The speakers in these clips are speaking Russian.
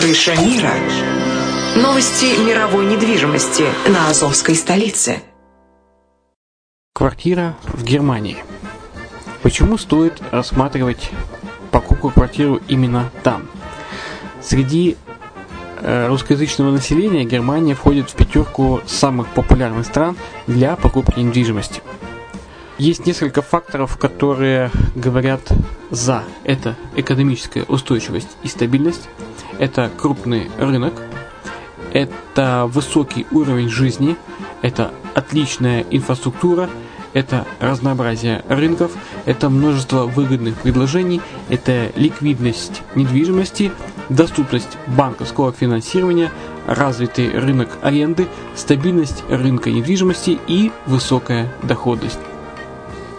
Крыша мира. Новости мировой недвижимости на Азовской столице. Квартира в Германии. Почему стоит рассматривать покупку квартиру именно там? Среди э, русскоязычного населения Германия входит в пятерку самых популярных стран для покупки недвижимости. Есть несколько факторов, которые говорят за. Это экономическая устойчивость и стабильность, это крупный рынок, это высокий уровень жизни, это отличная инфраструктура, это разнообразие рынков, это множество выгодных предложений, это ликвидность недвижимости, доступность банковского финансирования, развитый рынок аренды, стабильность рынка недвижимости и высокая доходность.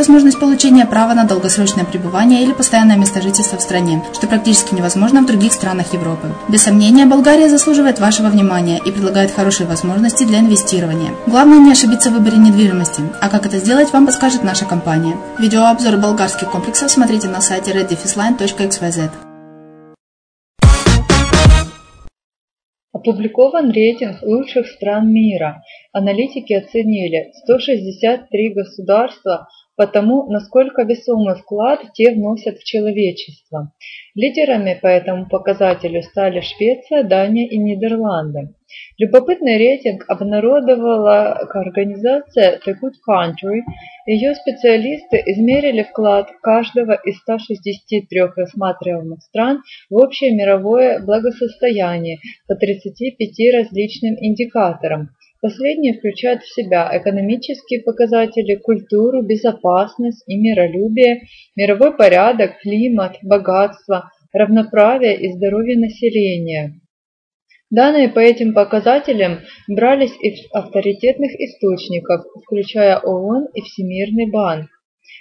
возможность получения права на долгосрочное пребывание или постоянное место жительства в стране, что практически невозможно в других странах Европы. Без сомнения, Болгария заслуживает вашего внимания и предлагает хорошие возможности для инвестирования. Главное не ошибиться в выборе недвижимости, а как это сделать, вам подскажет наша компания. Видеообзор болгарских комплексов смотрите на сайте reddefisline.xyz. Опубликован рейтинг лучших стран мира. Аналитики оценили 163 государства потому, насколько весомый вклад те вносят в человечество. Лидерами по этому показателю стали Швеция, Дания и Нидерланды. Любопытный рейтинг обнародовала организация The Good Country. Ее специалисты измерили вклад каждого из 163 рассматриваемых стран в общее мировое благосостояние по 35 различным индикаторам. Последние включают в себя экономические показатели, культуру, безопасность и миролюбие, мировой порядок, климат, богатство, равноправие и здоровье населения. Данные по этим показателям брались из авторитетных источников, включая ООН и Всемирный банк.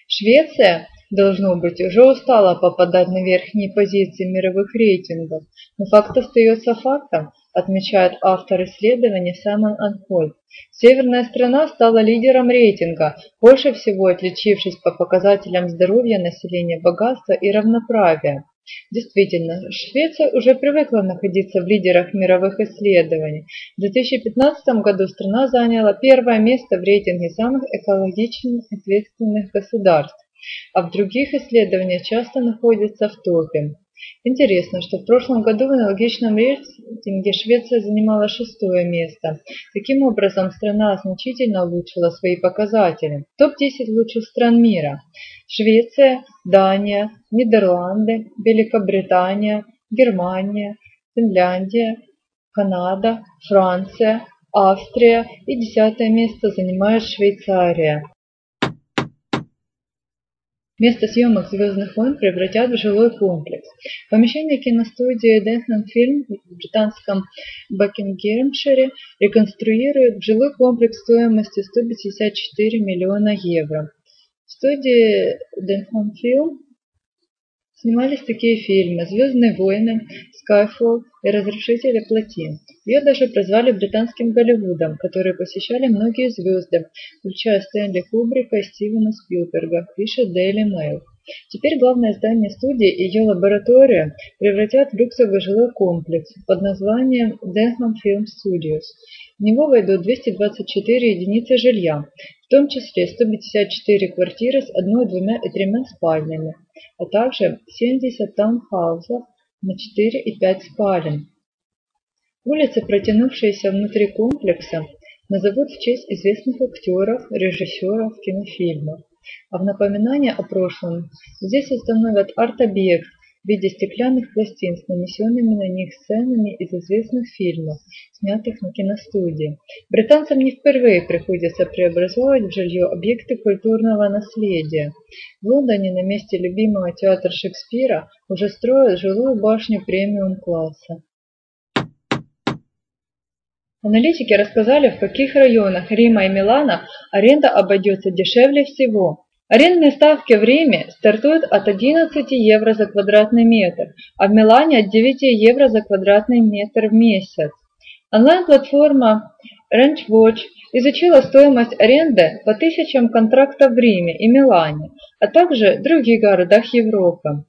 Швеция, должно быть, уже устала попадать на верхние позиции мировых рейтингов, но факт остается фактом, отмечает автор исследования Саймон Анхольд. Северная страна стала лидером рейтинга, больше всего отличившись по показателям здоровья населения, богатства и равноправия. Действительно, Швеция уже привыкла находиться в лидерах мировых исследований. В 2015 году страна заняла первое место в рейтинге самых экологично ответственных государств, а в других исследованиях часто находится в топе. Интересно, что в прошлом году в аналогичном рейтинге Швеция занимала шестое место. Таким образом, страна значительно улучшила свои показатели. Топ-10 лучших стран мира. Швеция, Дания, Нидерланды, Великобритания, Германия, Финляндия, Канада, Франция, Австрия и десятое место занимает Швейцария. Место съемок «Звездных войн» превратят в жилой комплекс. Помещение киностудии Denham Film в британском Бакингемшире реконструируют в жилой комплекс стоимостью 154 миллиона евро. В студии Denham Film Снимались такие фильмы «Звездные войны», «Skyfall» и «Разрушители плотин». Ее даже прозвали британским Голливудом, который посещали многие звезды, включая Стэнли Кубрика и Стивена Спилберга, пишет Daily Mail. Теперь главное здание студии и ее лаборатория превратят в люксовый жилой комплекс под названием Denham Film Studios. В него войдут 224 единицы жилья, в том числе 154 квартиры с одной, двумя и тремя спальнями, а также 70 таунхаусов на 4 и 5 спален. Улицы, протянувшиеся внутри комплекса, назовут в честь известных актеров, режиссеров кинофильмов. А в напоминание о прошлом здесь установят арт-объект в виде стеклянных пластин с нанесенными на них сценами из известных фильмов, снятых на киностудии. Британцам не впервые приходится преобразовывать в жилье объекты культурного наследия. В Лондоне на месте любимого театра Шекспира уже строят жилую башню премиум-класса. Аналитики рассказали, в каких районах Рима и Милана аренда обойдется дешевле всего. Арендные ставки в Риме стартуют от 11 евро за квадратный метр, а в Милане от 9 евро за квадратный метр в месяц. Онлайн-платформа RentWatch изучила стоимость аренды по тысячам контрактов в Риме и Милане, а также в других городах Европы.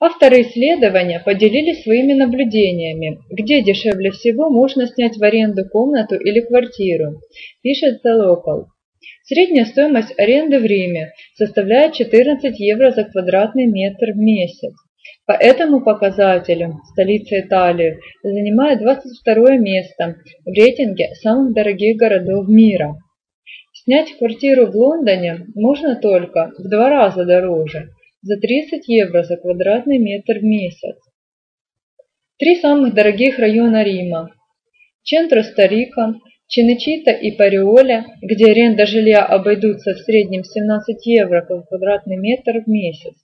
Авторы исследования поделились своими наблюдениями, где дешевле всего можно снять в аренду комнату или квартиру, пишет The Local. Средняя стоимость аренды в Риме составляет 14 евро за квадратный метр в месяц. По этому показателю столица Италии занимает 22 место в рейтинге самых дорогих городов мира. Снять квартиру в Лондоне можно только в два раза дороже, за 30 евро за квадратный метр в месяц. Три самых дорогих района Рима – Чентро-Старика, Чинечита и Париоля, где аренда жилья обойдутся в среднем 17 евро квадратный метр в месяц.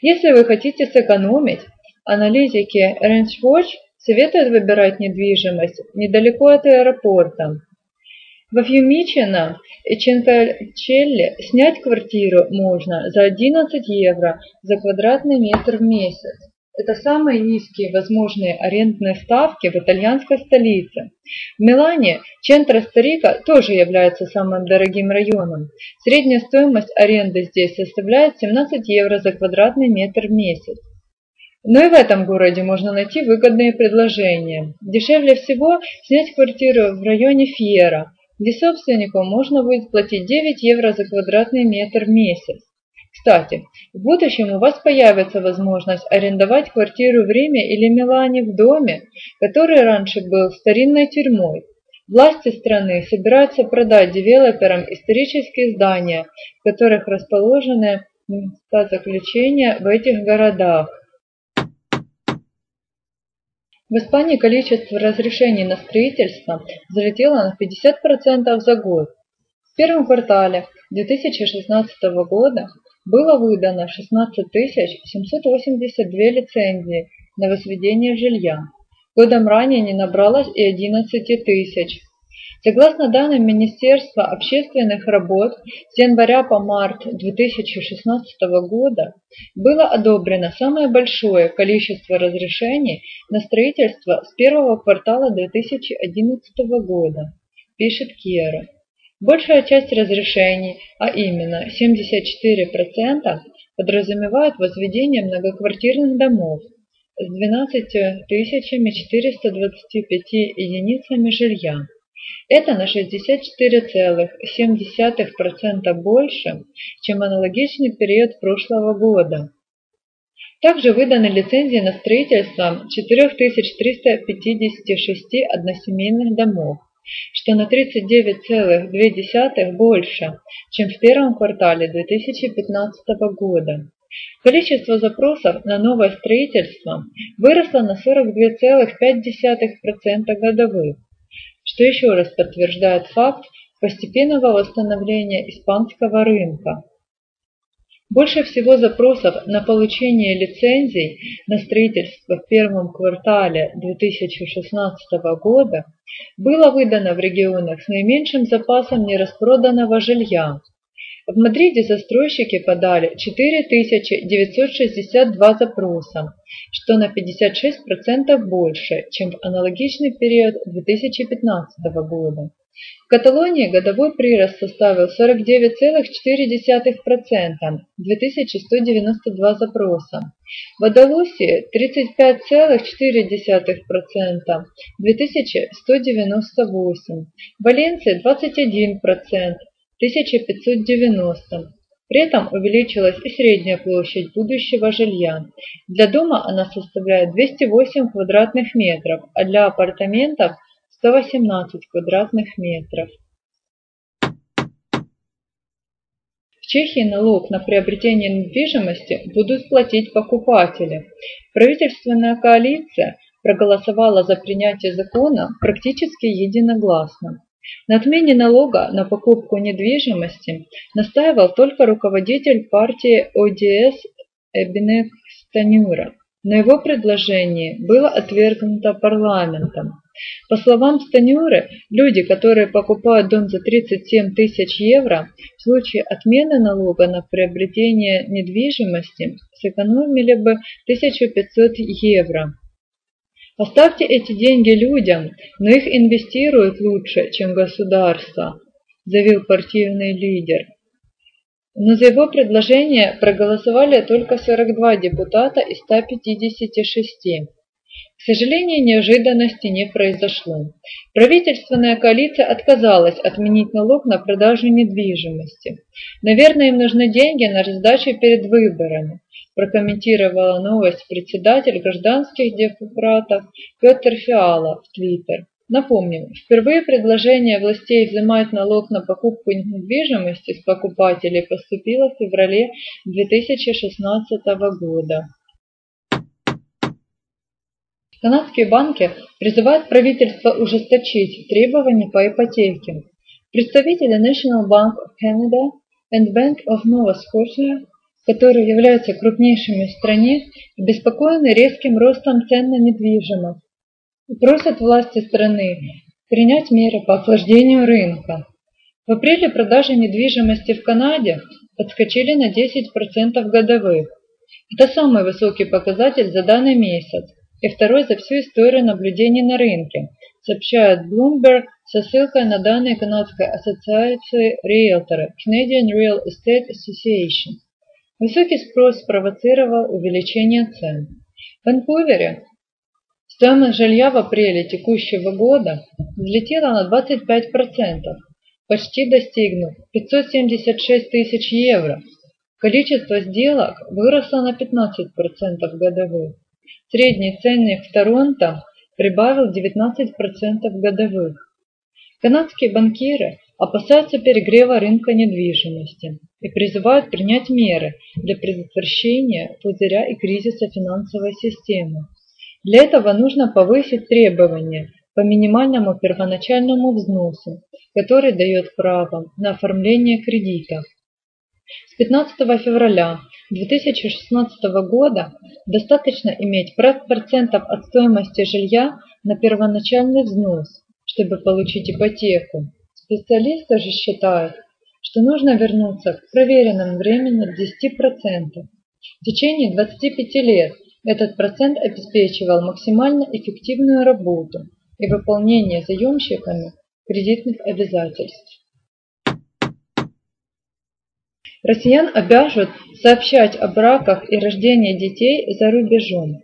Если вы хотите сэкономить, аналитики RangeWatch советуют выбирать недвижимость недалеко от аэропорта. Во Фьюмичино и Чинкачелле снять квартиру можно за 11 евро за квадратный метр в месяц. Это самые низкие возможные арендные ставки в итальянской столице. В Милане Чентро-Старика тоже является самым дорогим районом. Средняя стоимость аренды здесь составляет 17 евро за квадратный метр в месяц. Но и в этом городе можно найти выгодные предложения. Дешевле всего снять квартиру в районе Фьера, где собственнику можно будет платить 9 евро за квадратный метр в месяц. Кстати, в будущем у вас появится возможность арендовать квартиру в Риме или Милане в доме, который раньше был старинной тюрьмой. Власти страны собираются продать девелоперам исторические здания, в которых расположены места заключения в этих городах. В Испании количество разрешений на строительство взлетело на 50% за год. В первом квартале 2016 года было выдано 16 782 лицензии на возведение жилья. Годом ранее не набралось и 11 тысяч. Согласно данным Министерства общественных работ, с января по март 2016 года было одобрено самое большое количество разрешений на строительство с первого квартала 2011 года, пишет Кьера. Большая часть разрешений, а именно 74%, подразумевает возведение многоквартирных домов с 12 425 единицами жилья. Это на 64,7% больше, чем аналогичный период прошлого года. Также выданы лицензии на строительство 4356 односемейных домов, что на 39,2 больше, чем в первом квартале 2015 года. Количество запросов на новое строительство выросло на 42,5% годовых, что еще раз подтверждает факт постепенного восстановления испанского рынка. Больше всего запросов на получение лицензий на строительство в первом квартале 2016 года было выдано в регионах с наименьшим запасом нераспроданного жилья. В Мадриде застройщики подали 4962 запроса, что на 56% больше, чем в аналогичный период 2015 года. В Каталонии годовой прирост составил 49,4%, 2192 запроса. В Андалусии 35,4%, 2198. В Валенсии 21%, 1590. При этом увеличилась и средняя площадь будущего жилья. Для дома она составляет 208 квадратных метров, а для апартаментов 118 квадратных метров. В Чехии налог на приобретение недвижимости будут платить покупатели. Правительственная коалиция проголосовала за принятие закона практически единогласно. На отмене налога на покупку недвижимости настаивал только руководитель партии ОДС Эбинек Станюра, но его предложение было отвергнуто парламентом. По словам Станюры, люди, которые покупают дом за 37 тысяч евро, в случае отмены налога на приобретение недвижимости сэкономили бы 1500 евро. Оставьте эти деньги людям, но их инвестируют лучше, чем государство, заявил партийный лидер. Но за его предложение проголосовали только 42 депутата из 156. К сожалению, неожиданности не произошло. Правительственная коалиция отказалась отменить налог на продажу недвижимости. Наверное, им нужны деньги на раздачу перед выборами, прокомментировала новость председатель гражданских демократов Петр Фиала в Твиттер. Напомним, впервые предложение властей взимать налог на покупку недвижимости с покупателей поступило в феврале 2016 года. Канадские банки призывают правительство ужесточить требования по ипотеке. Представители National Bank of Canada and Bank of Nova Scotia, которые являются крупнейшими в стране, обеспокоены резким ростом цен на недвижимость и просят власти страны принять меры по охлаждению рынка. В апреле продажи недвижимости в Канаде подскочили на 10% годовых. Это самый высокий показатель за данный месяц и второй за всю историю наблюдений на рынке, сообщает Bloomberg со ссылкой на данные канадской ассоциации риэлторы Canadian Real Estate Association. Высокий спрос спровоцировал увеличение цен. В Ванкувере стоимость жилья в апреле текущего года взлетела на 25%, почти достигнув 576 тысяч евро. Количество сделок выросло на 15% годовых. Средний ценник в Торонто прибавил 19% годовых. Канадские банкиры опасаются перегрева рынка недвижимости и призывают принять меры для предотвращения пузыря и кризиса финансовой системы. Для этого нужно повысить требования по минимальному первоначальному взносу, который дает право на оформление кредита. С 15 февраля 2016 года достаточно иметь процентов от стоимости жилья на первоначальный взнос, чтобы получить ипотеку. Специалисты же считают, что нужно вернуться к проверенным времени 10%. В течение 25 лет этот процент обеспечивал максимально эффективную работу и выполнение заемщиками кредитных обязательств. Россиян обяжут сообщать о браках и рождении детей за рубежом.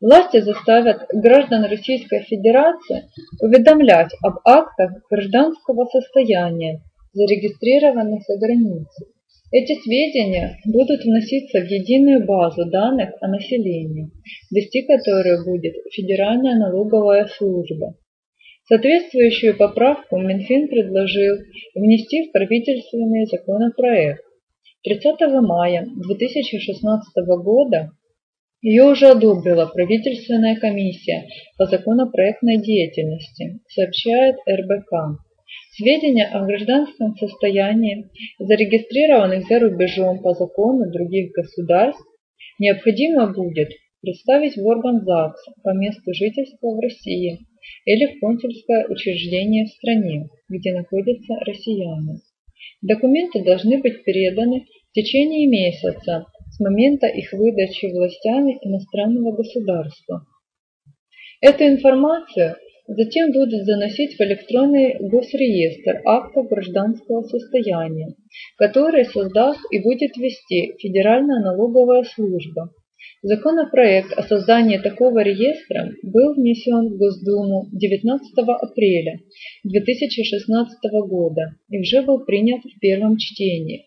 Власти заставят граждан Российской Федерации уведомлять об актах гражданского состояния, зарегистрированных за границей. Эти сведения будут вноситься в единую базу данных о населении, вести которую будет Федеральная налоговая служба. Соответствующую поправку Минфин предложил внести в правительственный законопроект. 30 мая 2016 года ее уже одобрила правительственная комиссия по законопроектной деятельности, сообщает РБК. Сведения о гражданском состоянии, зарегистрированных за рубежом по закону других государств, необходимо будет представить в орган ЗАГС по месту жительства в России или в консульское учреждение в стране, где находятся россияне. Документы должны быть переданы в течение месяца с момента их выдачи властями иностранного государства. Эту информацию затем будут заносить в электронный госреестр актов гражданского состояния, который создаст и будет вести Федеральная налоговая служба. Законопроект о создании такого реестра был внесен в Госдуму 19 апреля 2016 года и уже был принят в первом чтении.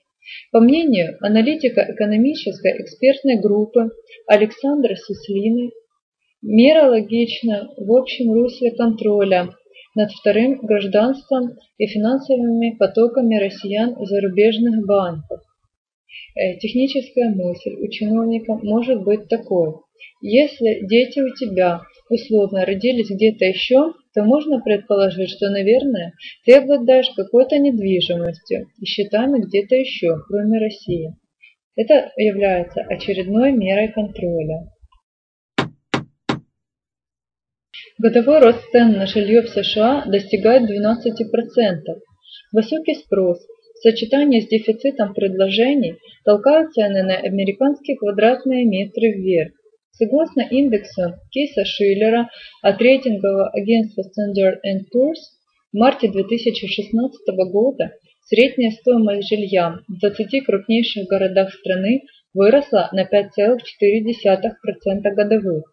По мнению аналитика экономической экспертной группы Александра Суслины, мера логична в общем русле контроля над вторым гражданством и финансовыми потоками россиян зарубежных банках. Э, техническая мысль у чиновника может быть такой. Если дети у тебя условно родились где-то еще, то можно предположить, что, наверное, ты обладаешь какой-то недвижимостью и счетами где-то еще, кроме России. Это является очередной мерой контроля. Годовой рост цен на жилье в США достигает 12%. Высокий спрос в сочетании с дефицитом предложений толкают цены на американские квадратные метры вверх. Согласно индексу Кейса Шиллера от рейтингового агентства Standard Poor's, в марте 2016 года средняя стоимость жилья в 20 крупнейших городах страны выросла на 5,4% годовых,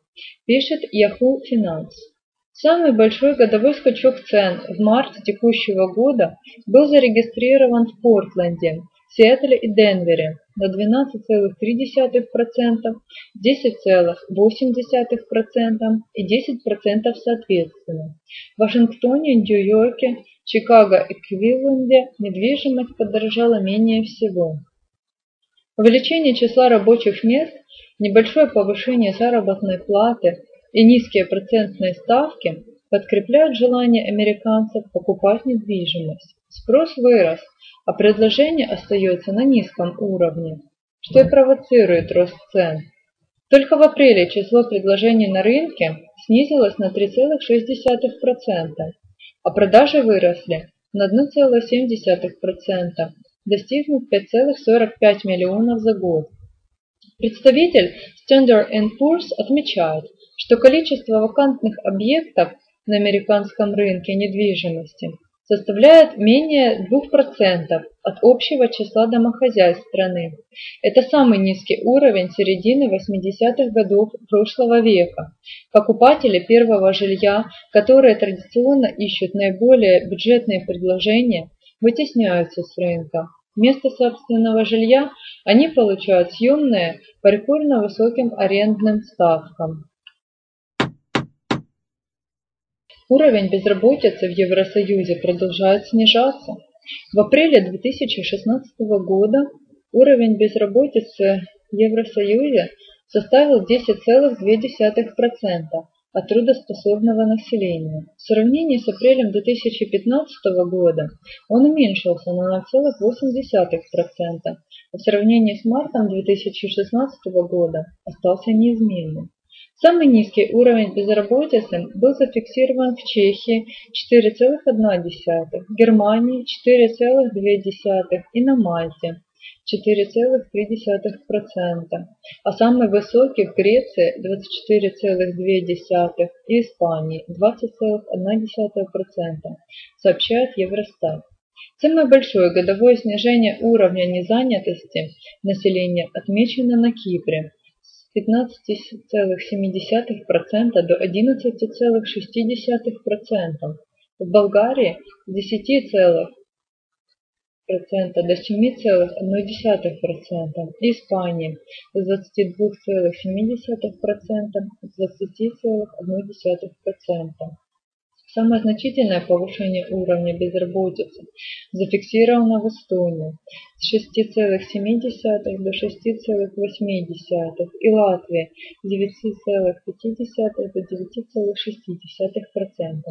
пишет Yahoo Finance. Самый большой годовой скачок цен в марте текущего года был зарегистрирован в Портленде, Сиэтле и Денвере на 12,3%, 10,8% и 10% соответственно. В Вашингтоне, Нью-Йорке, Чикаго и Кливленде недвижимость подорожала менее всего. Увеличение числа рабочих мест, небольшое повышение заработной платы и низкие процентные ставки подкрепляют желание американцев покупать недвижимость. Спрос вырос, а предложение остается на низком уровне, что и провоцирует рост цен. Только в апреле число предложений на рынке снизилось на 3,6%, а продажи выросли на 1,7%, достигнув 5,45 миллионов за год. Представитель Standard Poor's отмечает, что количество вакантных объектов на американском рынке недвижимости составляет менее 2% от общего числа домохозяйств страны. Это самый низкий уровень середины 80-х годов прошлого века. Покупатели первого жилья, которые традиционно ищут наиболее бюджетные предложения, вытесняются с рынка. Вместо собственного жилья они получают съемные по рекордно высоким арендным ставкам. Уровень безработицы в Евросоюзе продолжает снижаться. В апреле 2016 года уровень безработицы в Евросоюзе составил 10,2% от трудоспособного населения. В сравнении с апрелем 2015 года он уменьшился на 0,8%, а в сравнении с мартом 2016 года остался неизменным. Самый низкий уровень безработицы был зафиксирован в Чехии 4,1, в Германии 4,2 и на Мальте 4,3%, а самый высокий в Греции 24,2% и Испании 20,1%, сообщает Евростат. Самое большое годовое снижение уровня незанятости населения отмечено на Кипре 15,7% до 11,6%, в Болгарии с 10,1% до 7,1%, Испании с 22,7% до 20,1%. Самое значительное повышение уровня безработицы зафиксировано в Эстонии с 6,7 до 6,8 и Латвии с 9,5 до 9,6%.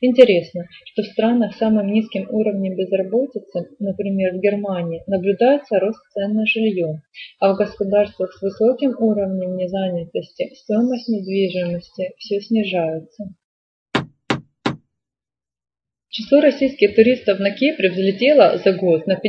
Интересно, что в странах с самым низким уровнем безработицы, например в Германии, наблюдается рост цен на жилье, а в государствах с высоким уровнем незанятости стоимость недвижимости все снижается. Число российских туристов на Кипре взлетело за год на 54%.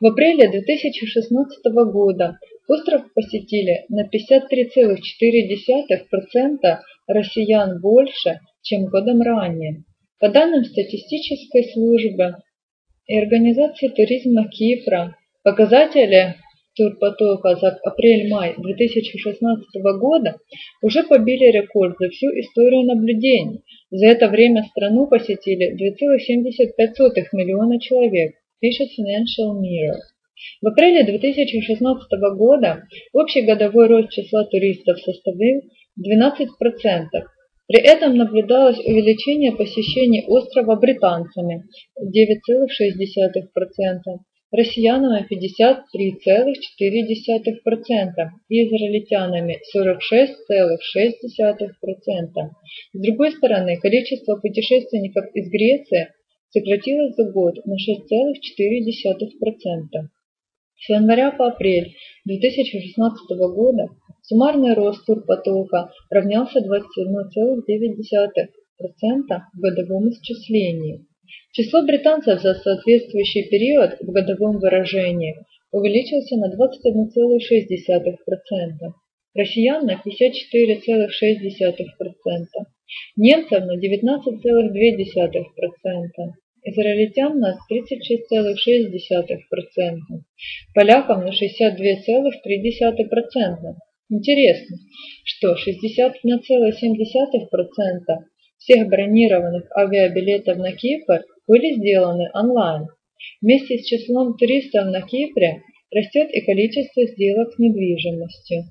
В апреле 2016 года остров посетили на 53,4% россиян больше, чем годом ранее. По данным статистической службы и организации туризма Кипра, показатели турпотока за апрель-май 2016 года уже побили рекорд за всю историю наблюдений. За это время страну посетили 2,75 миллиона человек, пишет Financial Mirror. В апреле 2016 года общий годовой рост числа туристов составил 12%. При этом наблюдалось увеличение посещений острова британцами 9,6%, россиянами 53,4% и израильтянами 46,6%. С другой стороны, количество путешественников из Греции сократилось за год на 6,4%. С января по апрель 2016 года суммарный рост турпотока равнялся 21,9% в годовом исчислении. Число британцев за соответствующий период в годовом выражении увеличился на 21,6%, россиян на 54,6%, немцев на 19,2%, израильтян на 36,6%, поляков на 62,3%. Интересно, что 61,7% всех бронированных авиабилетов на Кипр были сделаны онлайн. Вместе с числом туристов на Кипре растет и количество сделок с недвижимостью.